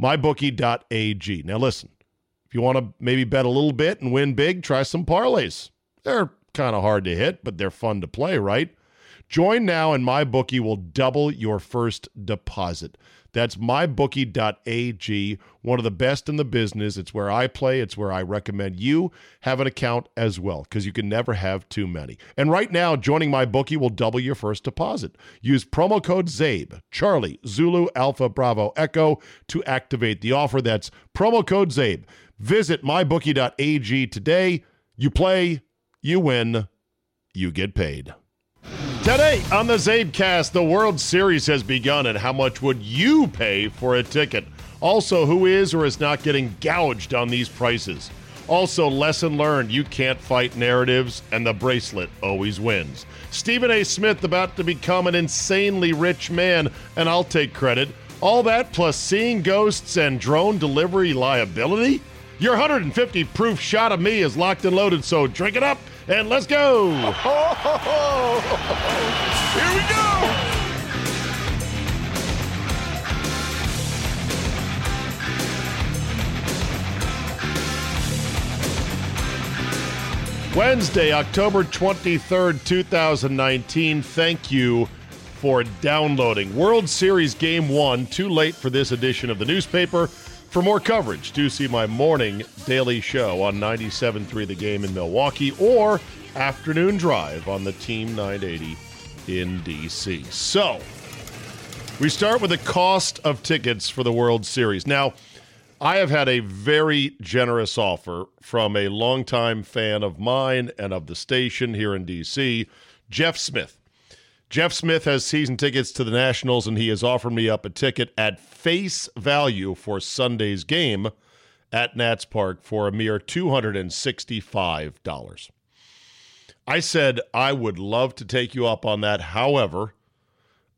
MyBookie.ag. Now, listen, if you want to maybe bet a little bit and win big, try some parlays. They're kind of hard to hit, but they're fun to play, right? Join now, and MyBookie will double your first deposit. That's mybookie.ag, one of the best in the business. It's where I play, it's where I recommend you have an account as well because you can never have too many. And right now, joining MyBookie will double your first deposit. Use promo code CZABE, Charlie, Zulu, Alpha, Bravo, Echo to activate the offer. That's promo code CZABE. Visit mybookie.ag today. You play, you win, you get paid. Today on the CzabeCast, the World Series has begun, and how much would you pay for a ticket? Also, who is or is not getting gouged on these prices? Also, lesson learned you can't fight narratives, and the bracelet always wins. Stephen A. Smith about to become an insanely rich man, and I'll take credit. All that plus seeing ghosts and drone delivery liability? Your 150 proof shot of me is locked and loaded, so drink it up and let's go. Here we go. Wednesday, October 23rd, 2019. Thank you for downloading. World Series Game 1, too late for this edition of the newspaper. For more coverage, do see my morning daily show on 97.3 The Game in Milwaukee or afternoon drive on the Team 980 in D.C. So, we start with the cost of tickets for the World Series. Now, I have had a very generous offer from a longtime fan of mine and of the station here in D.C., Jeff Smith. Jeff Smith has season tickets to the Nationals, and he has offered me up a ticket at face value for Sunday's game at Nats Park for a mere $265. I said I would love to take you up on that. However,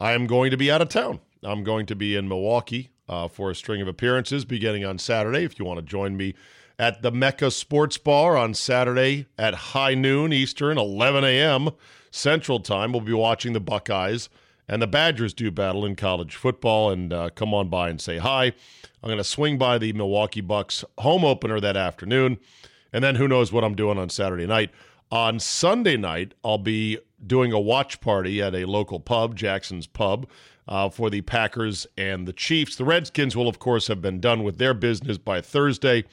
I am going to be out of town. I'm going to be in Milwaukee uh, for a string of appearances beginning on Saturday. If you want to join me at the Mecca Sports Bar on Saturday at high noon Eastern, 11 a.m. Central Time. We'll be watching the Buckeyes and the Badgers do battle in college football. And uh, come on by and say hi. I'm going to swing by the Milwaukee Bucks home opener that afternoon. And then who knows what I'm doing on Saturday night. On Sunday night, I'll be doing a watch party at a local pub, Jackson's Pub, uh, for the Packers and the Chiefs. The Redskins will, of course, have been done with their business by Thursday.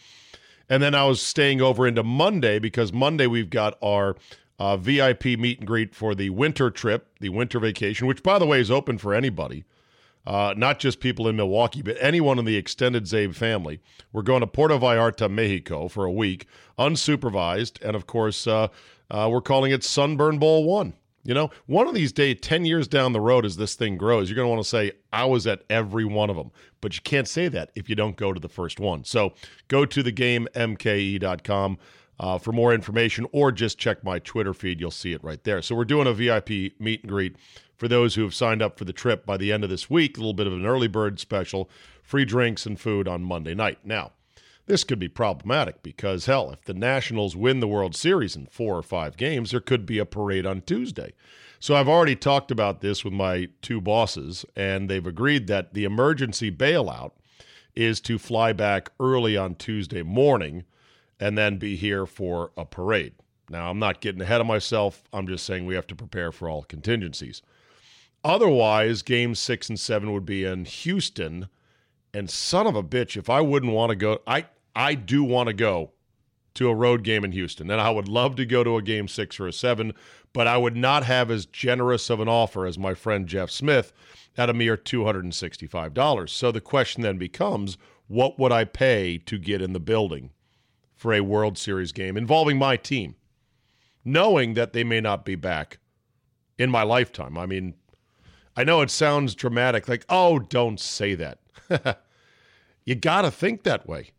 And then I was staying over into Monday because Monday we've got our uh, VIP meet and greet for the winter trip, the winter vacation, which, by the way, is open for anybody, uh, not just people in Milwaukee, but anyone in the extended Czabe family. We're going to Puerto Vallarta, Mexico for a week, unsupervised. And of course, uh, uh we're calling it Sunburn Bowl One. You know, one of these days, 10 years down the road, as this thing grows, you're going to want to say, I was at every one of them. But you can't say that if you don't go to the first one. So go to thegamemke.com uh, for more information or just check my Twitter feed. You'll see it right there. So we're doing a VIP meet and greet for those who have signed up for the trip by the end of this week. A little bit of an early bird special, free drinks and food on Monday night. Now, this could be problematic because, hell, if the Nationals win the World Series in four or five games, there could be a parade on Tuesday. So I've already talked about this with my two bosses, and they've agreed that the emergency bailout is to fly back early on Tuesday morning and then be here for a parade. Now, I'm not getting ahead of myself. I'm just saying we have to prepare for all contingencies. Otherwise, game six and seven would be in Houston. And son of a bitch, if I wouldn't want to go, I, I do want to go to a road game in Houston. And I would love to go to a game six or a seven, but I would not have as generous of an offer as my friend Jeff Smith at a mere $265. So the question then becomes what would I pay to get in the building for a World Series game involving my team, knowing that they may not be back in my lifetime? I mean, I know it sounds dramatic, like, oh, don't say that. you got to think that way.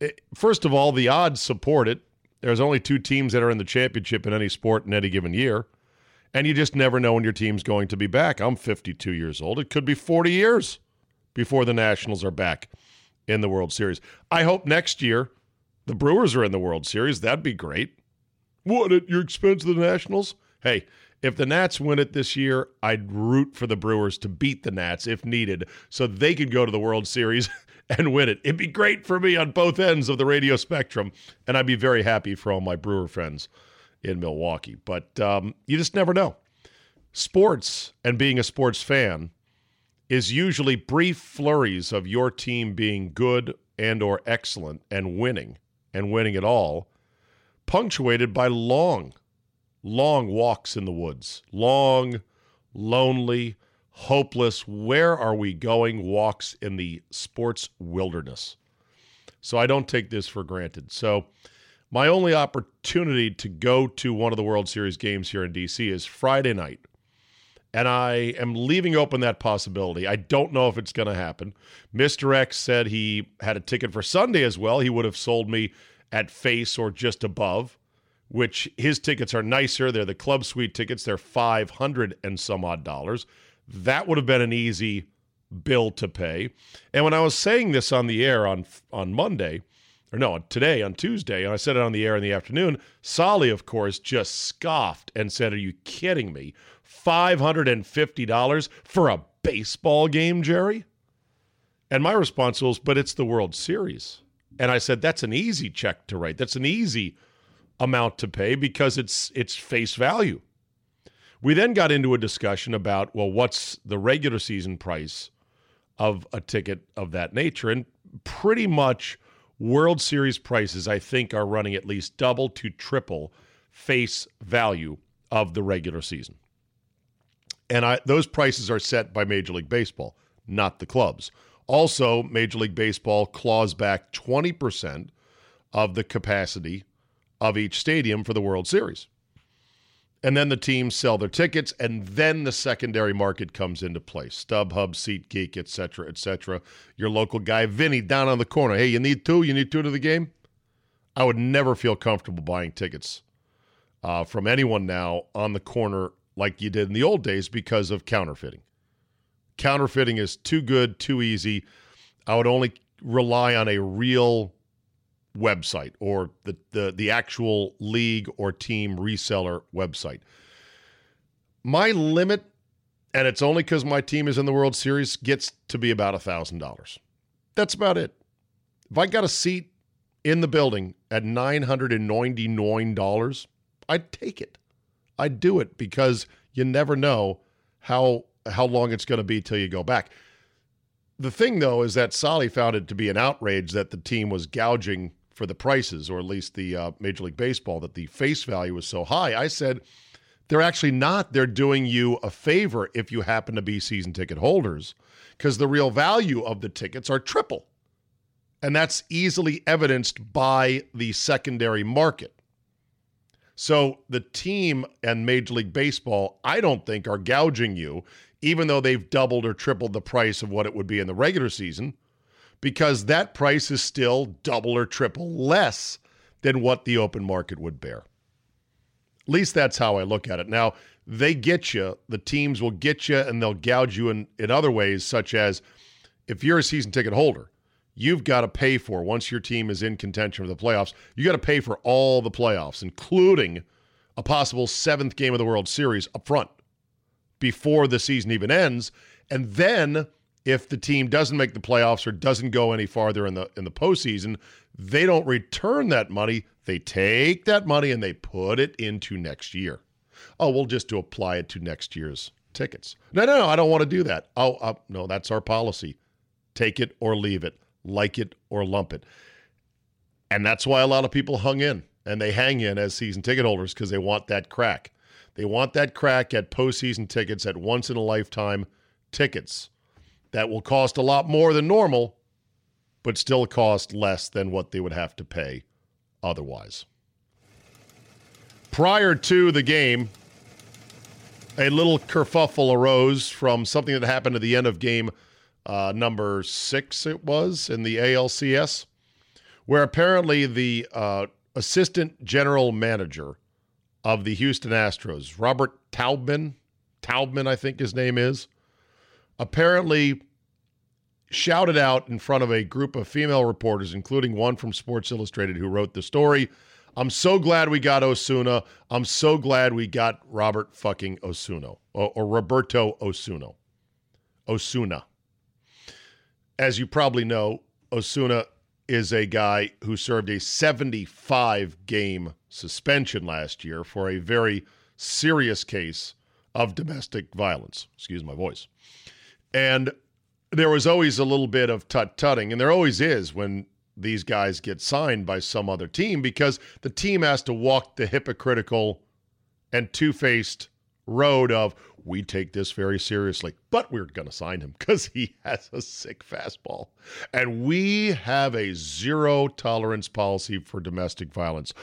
It, first of all, the odds support it. There's only two teams that are in the championship in any sport in any given year. And you just never know when your team's going to be back. I'm 52 years old. It could be 40 years before the Nationals are back in the World Series. I hope next year the Brewers are in the World Series. That'd be great. What, at your expense of the Nationals? Hey, if the Nats win it this year, I'd root for the Brewers to beat the Nats if needed so they could go to the World Series and win it. It'd be great for me on both ends of the radio spectrum, and I'd be very happy for all my Brewer friends in Milwaukee. But um, you just never know. Sports and being a sports fan is usually brief flurries of your team being good and or excellent and winning and winning it all punctuated by long long walks in the woods. Long lonely hopeless where are we going walks in the sports wilderness. So i don't take this for granted. So my only opportunity to go to one of the world series games here in dc is friday night and I am leaving open that possibility. I don't know if it's going to happen. Mr. X said he had a ticket for Sunday as well. He would have sold me at face or just above, which his tickets are nicer. They're the club suite tickets. They're 500 and some odd dollars. That would have been an easy bill to pay. And when I was saying this on the air on on Monday, or no, today on Tuesday, and I said it on the air in the afternoon, Solly, of course, just scoffed and said, Are you kidding me? $550 for a baseball game, Jerry? And my response was, But it's the World Series. And I said, That's an easy check to write. That's an easy amount to pay because it's it's face value. We then got into a discussion about, well, what's the regular season price of a ticket of that nature? And pretty much World Series prices, I think, are running at least double to triple face value of the regular season. And I, those prices are set by Major League Baseball, not the clubs. Also, Major League Baseball claws back 20% of the capacity of each stadium for the World Series. And then the teams sell their tickets, and then the secondary market comes into play. StubHub, SeatGeek, et cetera, et cetera. Your local guy, Vinny, down on the corner. Hey, you need two? You need two to the game? I would never feel comfortable buying tickets uh, from anyone now on the corner like you did in the old days because of counterfeiting. Counterfeiting is too good, too easy. I would only rely on a real website or the, the, the actual league or team reseller website. My limit, and it's only because my team is in the World Series, gets to be about a $1,000. That's about it. If I got a seat in the building at $999, I'd take it. I'd do it because you never know how how long it's going to be till you go back. The thing though is that Solly found it to be an outrage that the team was gouging for the prices, or at least the uh, Major League Baseball, that the face value was so high. I said they're actually not. They're doing you a favor if you happen to be season ticket holders, because the real value of the tickets are triple. And that's easily evidenced by the secondary market. So the team and Major League Baseball, I don't think, are gouging you, even though they've doubled or tripled the price of what it would be in the regular season, because that price is still double or triple less than what the open market would bear. At least that's how I look at it. Now, they get you, the teams will get you, and they'll gouge you in, in other ways, such as if you're a season ticket holder, you've got to pay for once your team is in contention for the playoffs. You got to pay for all the playoffs, including a possible seventh game of the World Series up front before the season even ends. And then if the team doesn't make the playoffs or doesn't go any farther in the in the postseason, they don't return that money. They take that money and they put it into next year. Oh, we'll just to apply it to next year's tickets. No, no, no, I don't want to do that. Oh, uh, no, that's our policy. Take it or leave it like it or lump it. And that's why a lot of people hung in and they hang in as season ticket holders because they want that crack. They want that crack at postseason tickets, at once in a lifetime tickets that will cost a lot more than normal, but still cost less than what they would have to pay otherwise. Prior to the game, a little kerfuffle arose from something that happened at the end of game uh, number six, it was in the ALCS, where apparently the uh, assistant general manager of the Houston Astros, Robert Taubman, Taubman, I think his name is, apparently shouted out in front of a group of female reporters, including one from Sports Illustrated who wrote the story. I'm so glad we got Osuna. I'm so glad we got Robert fucking Osuna or, or Roberto Osuna. Osuna. As you probably know, Osuna is a guy who served a 75 game suspension last year for a very serious case of domestic violence. Excuse my voice. And there was always a little bit of tut tutting, and there always is when these guys get signed by some other team because the team has to walk the hypocritical and two faced road of, we take this very seriously, but we're going to sign him because he has a sick fastball. And we have a zero tolerance policy for domestic violence.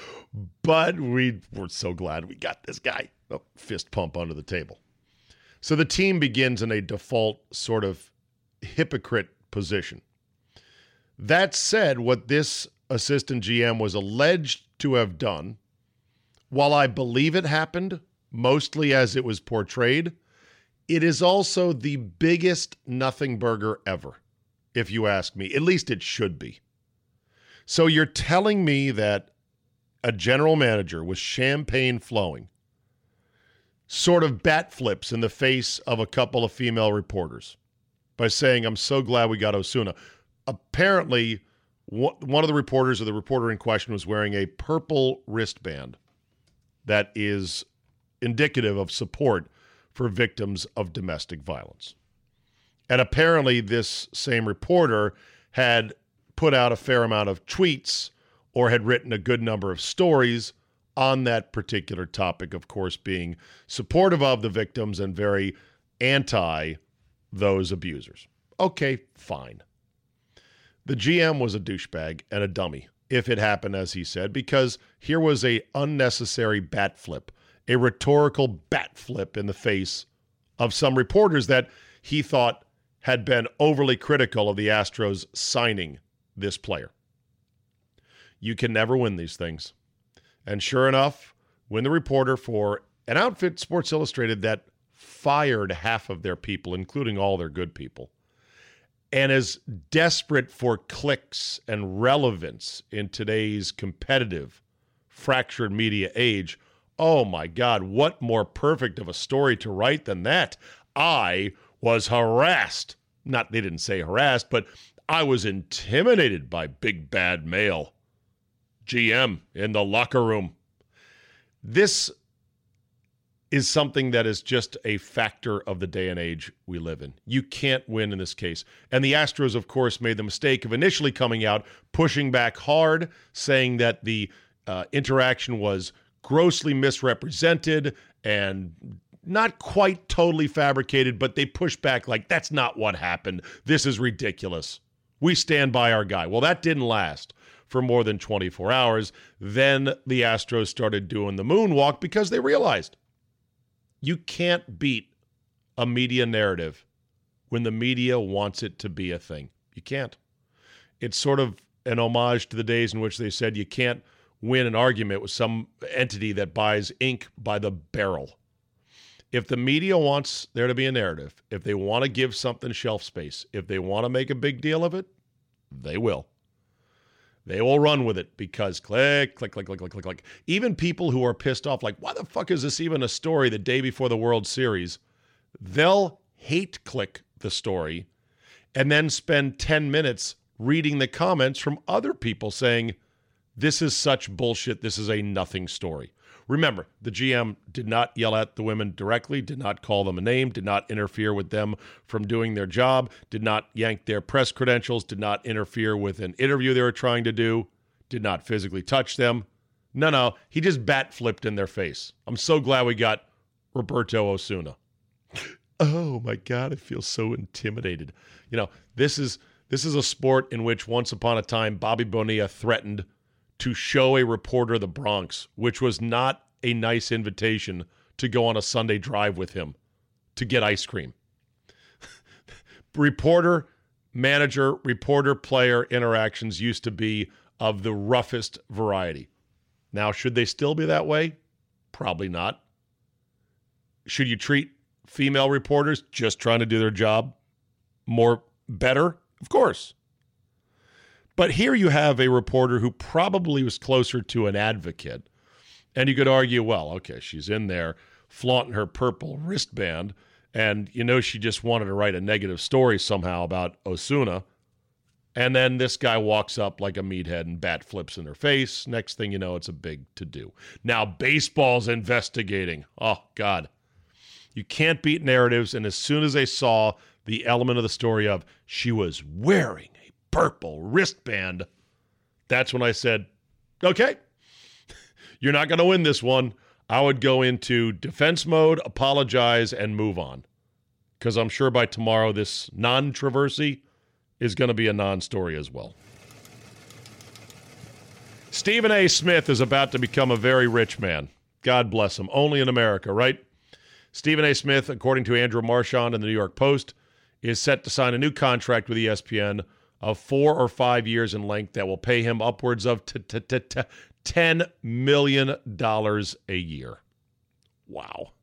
But we, we're so glad we got this guy. A fist pump under the table. So the team begins in a default sort of hypocrite position. That said, what this assistant GM was alleged to have done, while I believe it happened, mostly as it was portrayed, it is also the biggest nothing burger ever, if you ask me. At least it should be. So you're telling me that a general manager with champagne flowing sort of bat flips in the face of a couple of female reporters by saying, I'm so glad we got Osuna. Apparently, one of the reporters or the reporter in question was wearing a purple wristband that is indicative of support for victims of domestic violence. And apparently, this same reporter had put out a fair amount of tweets or had written a good number of stories on that particular topic, of course, being supportive of the victims and very anti those abusers. Okay, fine. The GM was a douchebag and a dummy, if it happened as he said, because here was a unnecessary bat flip a rhetorical bat flip in the face of some reporters that he thought had been overly critical of the Astros signing this player. You can never win these things. And sure enough, when the reporter for an outfit, Sports Illustrated, that fired half of their people, including all their good people, and is desperate for clicks and relevance in today's competitive, fractured media age, Oh my God, what more perfect of a story to write than that? I was harassed. Not, they didn't say harassed, but I was intimidated by Big Bad Male. GM in the locker room. This is something that is just a factor of the day and age we live in. You can't win in this case. And the Astros, of course, made the mistake of initially coming out, pushing back hard, saying that the uh, interaction was grossly misrepresented and not quite totally fabricated, but they push back like, that's not what happened. This is ridiculous. We stand by our guy. Well, that didn't last for more than 24 hours. Then the Astros started doing the moonwalk because they realized you can't beat a media narrative when the media wants it to be a thing. You can't. It's sort of an homage to the days in which they said you can't win an argument with some entity that buys ink by the barrel. If the media wants there to be a narrative, if they want to give something shelf space, if they want to make a big deal of it, they will. They will run with it because click, click, click, click, click, click, click. Even people who are pissed off, like, why the fuck is this even a story the day before the World Series? They'll hate click the story and then spend 10 minutes reading the comments from other people saying, this is such bullshit. This is a nothing story. Remember, the GM did not yell at the women directly, did not call them a name, did not interfere with them from doing their job, did not yank their press credentials, did not interfere with an interview they were trying to do, did not physically touch them. No, no, he just bat flipped in their face. I'm so glad we got Roberto Osuna. oh my God, I feel so intimidated. You know, this is this is a sport in which once upon a time Bobby Bonilla threatened to show a reporter the Bronx, which was not a nice invitation to go on a Sunday drive with him to get ice cream. reporter, manager, reporter, player interactions used to be of the roughest variety. Now, should they still be that way? Probably not. Should you treat female reporters just trying to do their job more better? Of course. But here you have a reporter who probably was closer to an advocate. And you could argue, well, okay, she's in there flaunting her purple wristband, and you know she just wanted to write a negative story somehow about Osuna. And then this guy walks up like a meathead and bat flips in her face. Next thing you know, it's a big to do. Now, baseball's investigating. Oh, God. You can't beat narratives. And as soon as they saw the element of the story of she was wearing purple wristband, that's when I said, okay, you're not going to win this one. I would go into defense mode, apologize, and move on. Because I'm sure by tomorrow, this non traversy is going to be a non story as well. Stephen A. Smith is about to become a very rich man. God bless him. Only in America, right? Stephen A. Smith, according to Andrew Marchand in the New York Post, is set to sign a new contract with ESPN of four or five years in length that will pay him upwards of $10 million a year. Wow.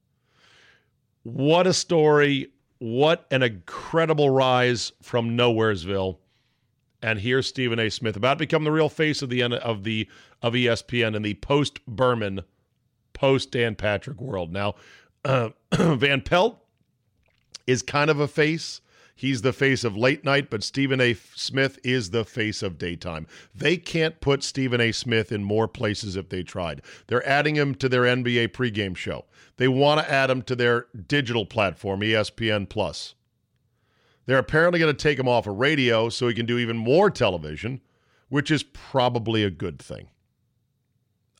What a story. What an incredible rise from Nowheresville. And here's Stephen A. Smith about to become the real face of the of the of ESPN in the post Berman, post Dan Patrick world. Now, uh, Van Pelt is kind of a face. He's the face of late night, but Stephen A. Smith is the face of daytime. They can't put Stephen A. Smith in more places if they tried. They're adding him to their NBA pregame show. They want to add him to their digital platform, ESPN Plus. They're apparently going to take him off of radio so he can do even more television, which is probably a good thing.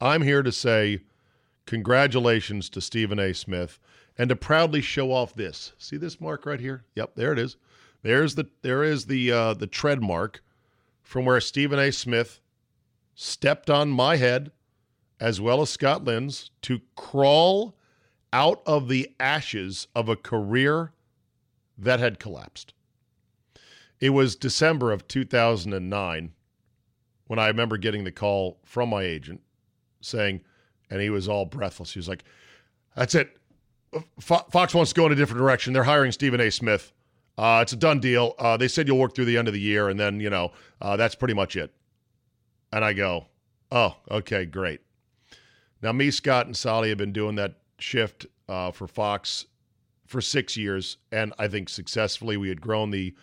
I'm here to say congratulations to Stephen A. Smith and to proudly show off this. See this mark right here? Yep, there it is. There's the there is the uh, the tread mark from where Stephen A. Smith stepped on my head, as well as Scott Lynn's, to crawl out of the ashes of a career that had collapsed. It was December of 2009 when I remember getting the call from my agent saying, and he was all breathless. He was like, "That's it. Fox wants to go in a different direction. They're hiring Stephen A. Smith." Uh, it's a done deal. Uh, they said you'll work through the end of the year, and then you know uh, that's pretty much it. And I go, oh, okay, great. Now me, Scott, and Sally have been doing that shift uh, for Fox for six years, and I think successfully. We had grown the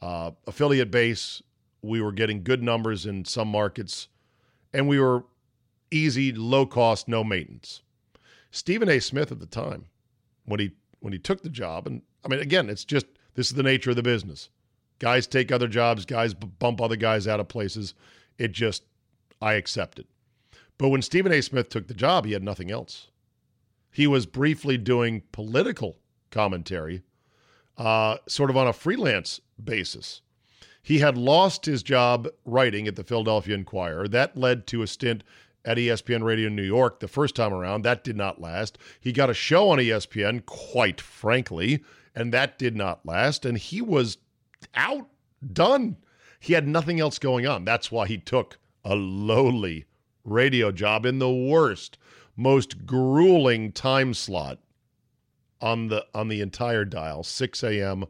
uh, affiliate base. We were getting good numbers in some markets, and we were easy, low cost, no maintenance. Stephen A. Smith at the time, when he when he took the job, and I mean, again, it's just this is the nature of the business. Guys take other jobs, guys bump other guys out of places. It just, I accept it. But when Stephen A. Smith took the job, he had nothing else. He was briefly doing political commentary, uh, sort of on a freelance basis. He had lost his job writing at the Philadelphia Inquirer. That led to a stint at ESPN Radio New York the first time around. That did not last. He got a show on ESPN, quite frankly, and that did not last. And he was out, done. He had nothing else going on. That's why he took a lowly radio job in the worst, most grueling time slot on the on the entire dial, 6 a.m.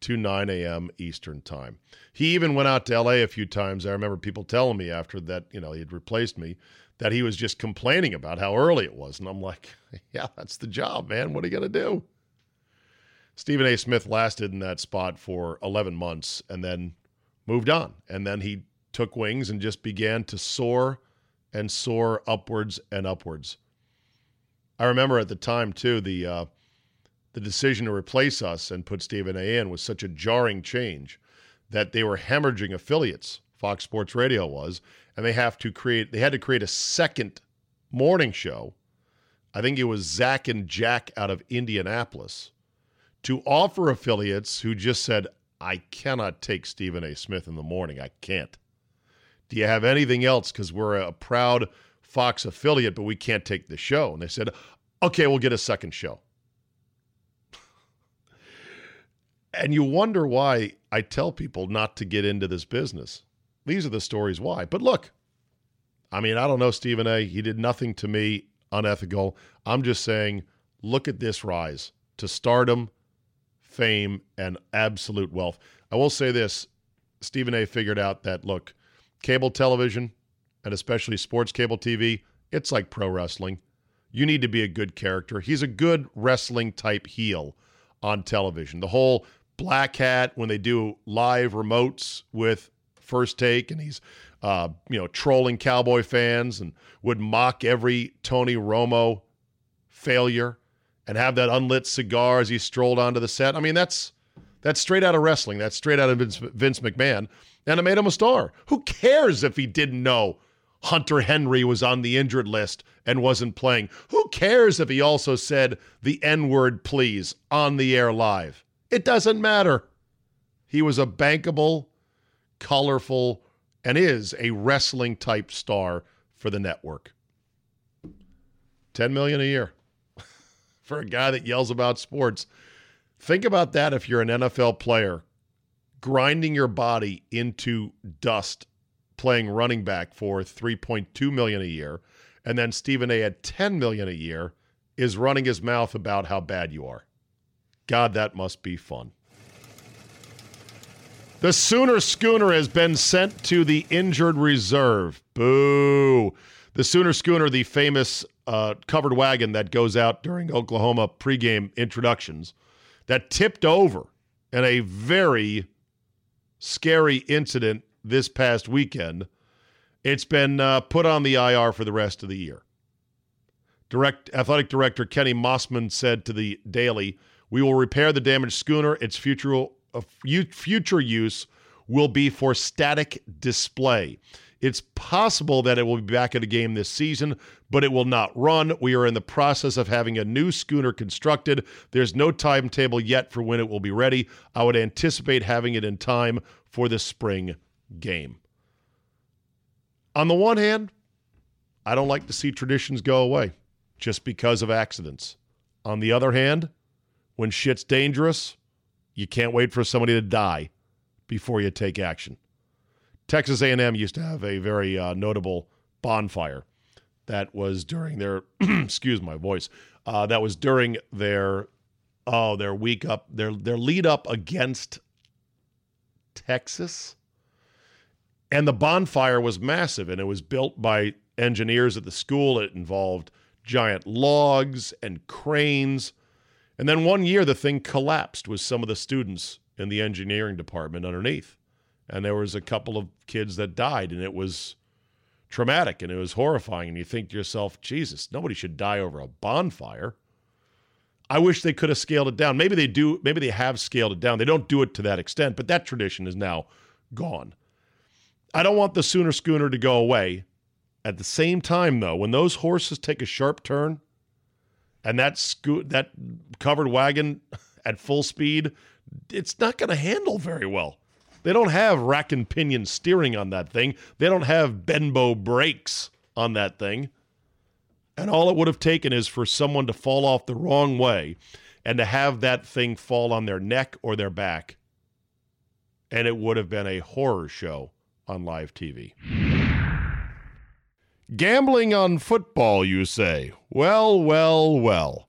to 9 a.m. Eastern time. He even went out to LA a few times. I remember people telling me after that, you know, he had replaced me, that he was just complaining about how early it was. And I'm like, yeah, that's the job, man. What are you to do? Stephen A. Smith lasted in that spot for 11 months and then moved on. And then he took wings and just began to soar and soar upwards and upwards. I remember at the time too the uh, the decision to replace us and put Stephen A. in was such a jarring change that they were hemorrhaging affiliates. Fox Sports Radio was, and they have to create. They had to create a second morning show. I think it was Zach and Jack out of Indianapolis to offer affiliates who just said, "I cannot take Stephen A. Smith in the morning. I can't." Do you have anything else? Because we're a proud Fox affiliate, but we can't take the show. And they said, okay, we'll get a second show. and you wonder why I tell people not to get into this business. These are the stories why. But look, I mean, I don't know Stephen A. He did nothing to me unethical. I'm just saying, look at this rise to stardom, fame, and absolute wealth. I will say this Stephen A. figured out that, look, cable television, and especially sports cable TV, it's like pro wrestling. You need to be a good character. He's a good wrestling type heel on television. The whole black hat when they do live remotes with first take and he's uh, you know trolling cowboy fans and would mock every Tony Romo failure and have that unlit cigar as he strolled onto the set. I mean that's that's straight out of wrestling. That's straight out of Vince, Vince McMahon and it made him a star. Who cares if he didn't know Hunter Henry was on the injured list and wasn't playing? Who cares if he also said the N word, please, on the air live? It doesn't matter. He was a bankable, colorful, and is a wrestling type star for the network. 10 million a year for a guy that yells about sports. Think about that if you're an NFL player grinding your body into dust playing running back for 3.2 million a year and then Stephen A at 10 million a year is running his mouth about how bad you are. God, that must be fun. The Sooner Schooner has been sent to the injured reserve. Boo. The Sooner Schooner, the famous uh, covered wagon that goes out during Oklahoma pregame introductions, that tipped over in a very scary incident this past weekend, it's been uh, put on the IR for the rest of the year. Direct athletic director Kenny Mossman said to the Daily, "We will repair the damaged schooner. Its future uh, future use will be for static display. It's possible that it will be back at a game this season, but it will not run. We are in the process of having a new schooner constructed. There's no timetable yet for when it will be ready. I would anticipate having it in time for the spring game. On the one hand, I don't like to see traditions go away just because of accidents. On the other hand, when shit's dangerous, you can't wait for somebody to die before you take action. Texas A&M used to have a very uh, notable bonfire that was during their excuse my voice uh, that was during their oh their week up their their lead up against Texas. And the bonfire was massive and it was built by engineers at the school. It involved giant logs and cranes. And then one year the thing collapsed with some of the students in the engineering department underneath and there was a couple of kids that died and it was traumatic and it was horrifying and you think to yourself jesus nobody should die over a bonfire. I wish they could have scaled it down. Maybe they do maybe they have scaled it down. They don't do it to that extent but that tradition is now gone. I don't want the sooner schooner to go away. At the same time though when those horses take a sharp turn and that sco- that covered wagon at full speed it's not going to handle very well they don't have rack and pinion steering on that thing. They don't have Brembo brakes on that thing. And all it would have taken is for someone to fall off the wrong way and to have that thing fall on their neck or their back. And it would have been a horror show on live TV. Gambling on football, you say? Well, well, well.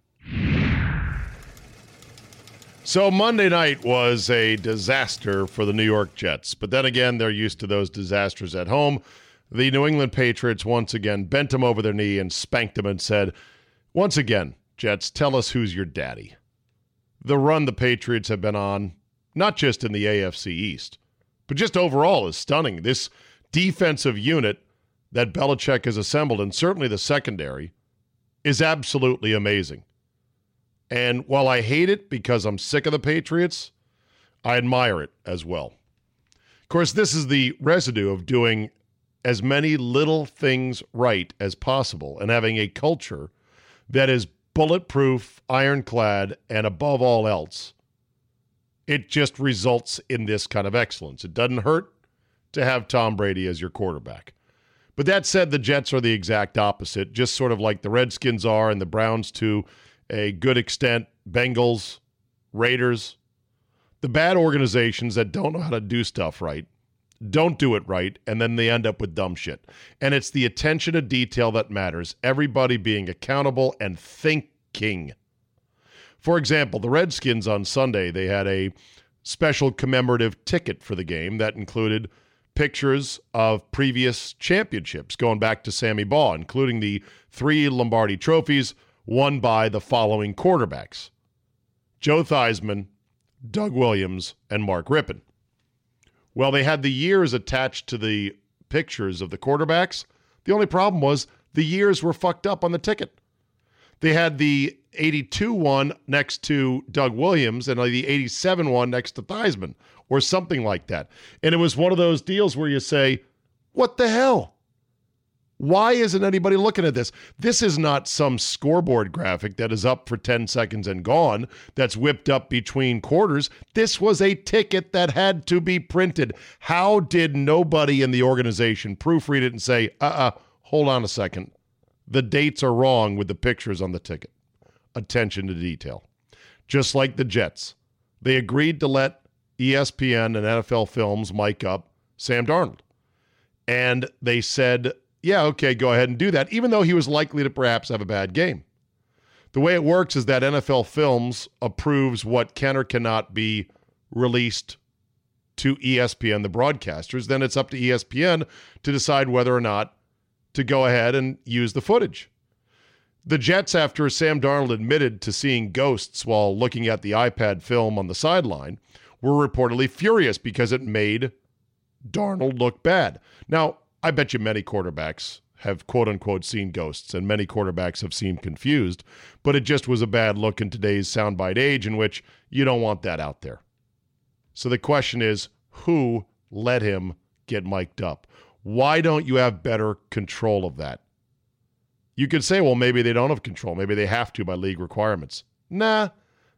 So Monday night was a disaster for the New York Jets, but then again, they're used to those disasters at home. The New England Patriots once again bent them over their knee and spanked them and said, Once again, Jets, tell us who's your daddy. The run the Patriots have been on, not just in the AFC East, but just overall is stunning. This defensive unit that Belichick has assembled, and certainly the secondary, is absolutely amazing. And while I hate it because I'm sick of the Patriots, I admire it as well. Of course, this is the residue of doing as many little things right as possible and having a culture that is bulletproof, ironclad, and above all else, it just results in this kind of excellence. It doesn't hurt to have Tom Brady as your quarterback. But that said, the Jets are the exact opposite, just sort of like the Redskins are and the Browns to a good extent, Bengals, Raiders, the bad organizations that don't know how to do stuff right, don't do it right, and then they end up with dumb shit. And it's the attention to detail that matters, everybody being accountable and thinking. For example, the Redskins on Sunday, they had a special commemorative ticket for the game that included pictures of previous championships going back to Sammy Baugh, including the three Lombardi trophies won by the following quarterbacks Joe Theismann, Doug Williams, and Mark Rypien. Well, they had the years attached to the pictures of the quarterbacks. The only problem was the years were fucked up on the ticket. They had the 82 one next to Doug Williams and the 87 one next to Theismann or something like that. And it was one of those deals where you say, what the hell? Why isn't anybody looking at this? This is not some scoreboard graphic that is up for 10 seconds and gone, that's whipped up between quarters. This was a ticket that had to be printed. How did nobody in the organization proofread it and say, uh uh-uh, uh, hold on a second. The dates are wrong with the pictures on the ticket? Attention to detail. Just like the Jets, they agreed to let ESPN and NFL Films mic up Sam Darnold. And they said yeah, okay, go ahead and do that, even though he was likely to perhaps have a bad game. The way it works is that NFL Films approves what can or cannot be released to ESPN, the broadcasters. Then it's up to ESPN to decide whether or not to go ahead and use the footage. The Jets, after Sam Darnold admitted to seeing ghosts while looking at the iPad film on the sideline, were reportedly furious because it made Darnold look bad. Now, I bet you many quarterbacks have quote unquote seen ghosts, and many quarterbacks have seemed confused, but it just was a bad look in today's soundbite age in which you don't want that out there. So the question is who let him get mic'd up? Why don't you have better control of that? You could say, well, maybe they don't have control. Maybe they have to by league requirements. Nah,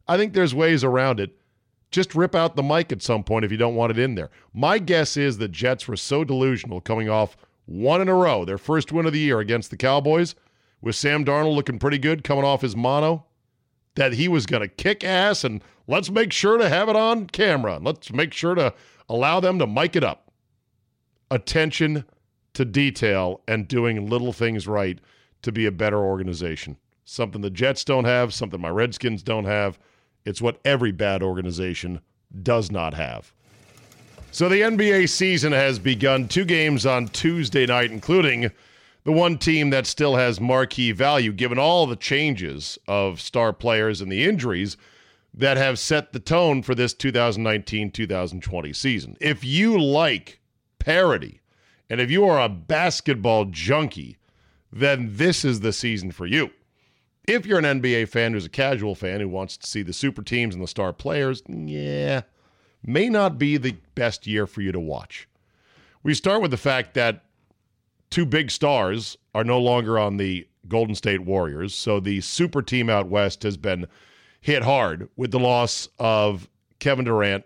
I think there's ways around it. Just rip out the mic at some point if you don't want it in there. My guess is the Jets were so delusional coming off one in a row, their first win of the year against the Cowboys, with Sam Darnold looking pretty good coming off his mono, that he was going to kick ass and let's make sure to have it on camera. Let's make sure to allow them to mic it up. Attention to detail and doing little things right to be a better organization. Something the Jets don't have, something my Redskins don't have. It's what every bad organization does not have. So the NBA season has begun. Two games on Tuesday night, including the one team that still has marquee value, given all the changes of star players and the injuries. that have set the tone for this 2019 2020 season. If you like parity and if you are a basketball junkie, then this is the season for you. If you're an NBA fan who's a casual fan who wants to see the super teams and the star players, yeah, may not be the best year for you to watch. We start with the fact that two big stars are no longer on the Golden State Warriors, so the super team out west has been hit hard with the loss of Kevin Durant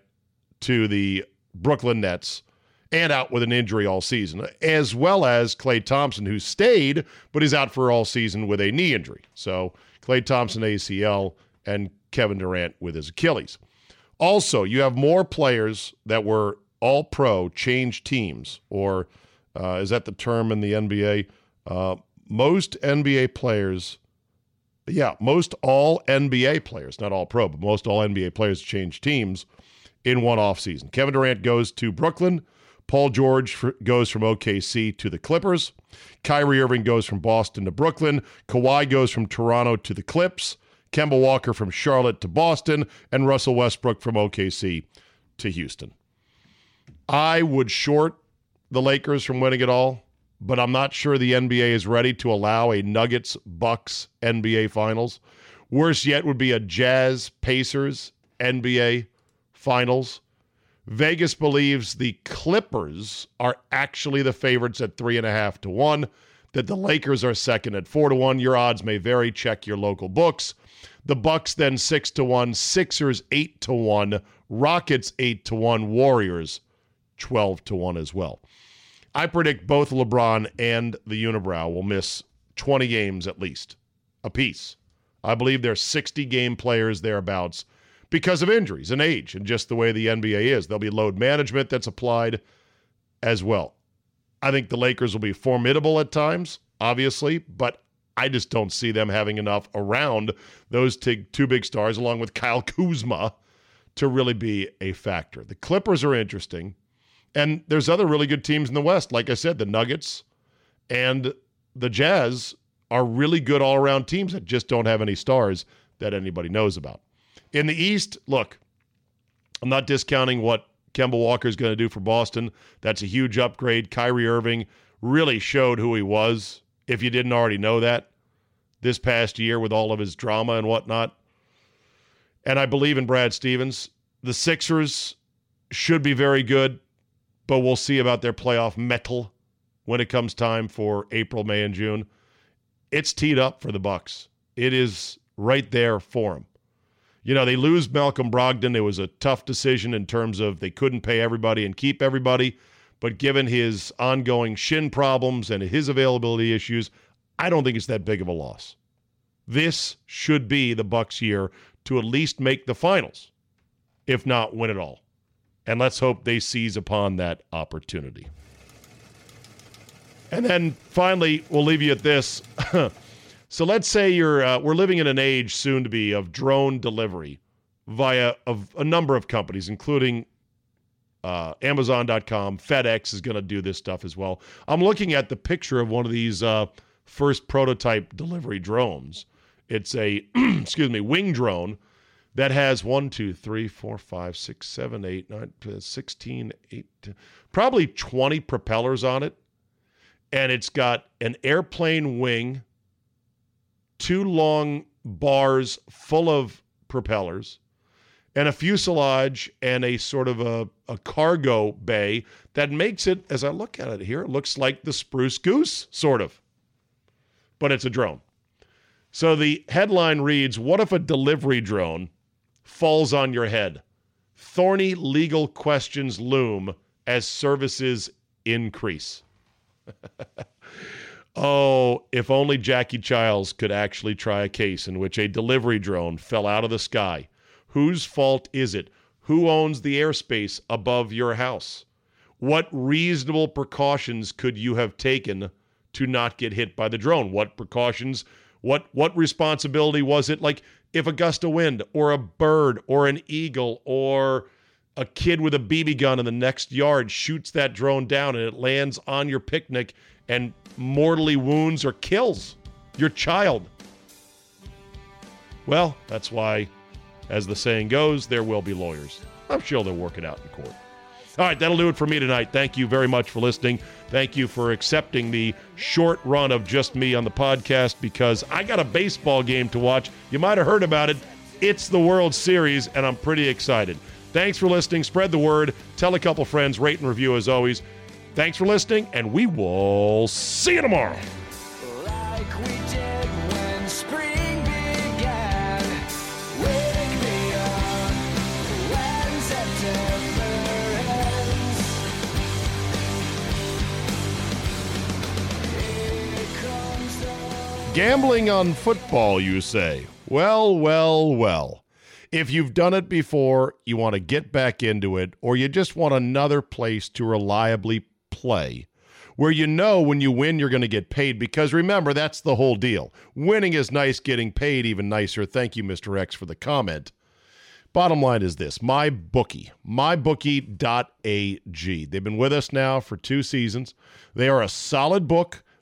to the Brooklyn Nets and out with an injury all season, as well as Klay Thompson, who stayed but is out for all season with a knee injury. So Klay Thompson ACL and Kevin Durant with his Achilles. Also, you have more players that were all pro change teams, or uh, is that the term in the NBA? Uh, most NBA players yeah, most all NBA players, not all pro, but most all NBA players change teams in one offseason. Kevin Durant goes to Brooklyn. Paul George goes from OKC to the Clippers. Kyrie Irving goes from Boston to Brooklyn. Kawhi goes from Toronto to the Clips. Kemba Walker from Charlotte to Boston. And Russell Westbrook from OKC to Houston. I would short the Lakers from winning it all but I'm not sure the NBA is ready to allow a Nuggets Bucks NBA Finals. Worse yet would be a Jazz Pacers NBA Finals. Vegas believes the Clippers are actually the favorites at three and a half to one. That the Lakers are second at four to one. Your odds may vary. Check your local books. The Bucks then six to one. Sixers eight to one. Rockets eight to one. Warriors twelve to one as well. I predict both LeBron and the Unibrow will miss 20 games at least, a piece. I believe they're 60 game players thereabouts because of injuries and age and just the way the NBA is. There'll be load management that's applied as well. I think the Lakers will be formidable at times, obviously, but I just don't see them having enough around those two big stars, along with Kyle Kuzma, to really be a factor. The Clippers are interesting. And there's other really good teams in the West. Like I said, the Nuggets and the Jazz are really good all around teams that just don't have any stars that anybody knows about. In the East, look, I'm not discounting what Kemba Walker is going to do for Boston. That's a huge upgrade. Kyrie Irving really showed who he was, if you didn't already know that, this past year with all of his drama and whatnot. And I believe in Brad Stevens. The Sixers should be very good but we'll see about their playoff mettle when it comes time for April, May, and June. It's teed up for the Bucks. It is right there for them. You know, they lose Malcolm Brogdon. It was a tough decision in terms of they couldn't pay everybody and keep everybody. But given his ongoing shin problems and his availability issues, I don't think it's that big of a loss. This should be the Bucks year to at least make the finals, if not win it all and let's hope they seize upon that opportunity. And then finally, we'll leave you at this. so let's say you're uh, we're living in an age soon to be of drone delivery via of a number of companies, including uh, Amazon.com. FedEx is going to do this stuff as well. I'm looking at the picture of one of these uh, first prototype delivery drones. It's a excuse me wing drone that has one, two, three, four, five, six, seven, eight, nine, 16, eight, probably 20 propellers on it. And it's got an airplane wing, two long bars full of propellers, and a fuselage and a sort of a, a cargo bay that makes it, as I look at it here, it looks like the Spruce Goose, sort of. But it's a drone. So the headline reads What if a delivery drone falls on your head. Thorny legal questions loom as services increase. oh, if only Jackie Chiles could actually try a case in which a delivery drone fell out of the sky. Whose fault is it? Who owns the airspace above your house? What reasonable precautions could you have taken to not get hit by the drone? What precautions? What what responsibility was it? Like if a gust of wind or a bird or an eagle or a kid with a BB gun in the next yard shoots that drone down and it lands on your picnic and mortally wounds or kills your child. Well, that's why as the saying goes, there will be lawyers. I'm sure they'll work it out in court. All right, that'll do it for me tonight. Thank you very much for listening. Thank you for accepting the short run of just me on the podcast because I got a baseball game to watch. You might have heard about it. It's the World Series, and I'm pretty excited. Thanks for listening. Spread the word. Tell a couple friends. Rate and review as always. Thanks for listening, and we will see you tomorrow. Like we did when spring began. Wake me up when September ends. Comes the Gambling on football, you say? Well, well, well. If you've done it before, you want to get back into it, or you just want another place to reliably play where you know when you win you're going to get paid because remember that's the whole deal. Winning is nice, getting paid even nicer. Thank you Mr. X for the comment. Bottom line is this my bookie, mybookie.ag. They've been with us now for two seasons. They are a solid book.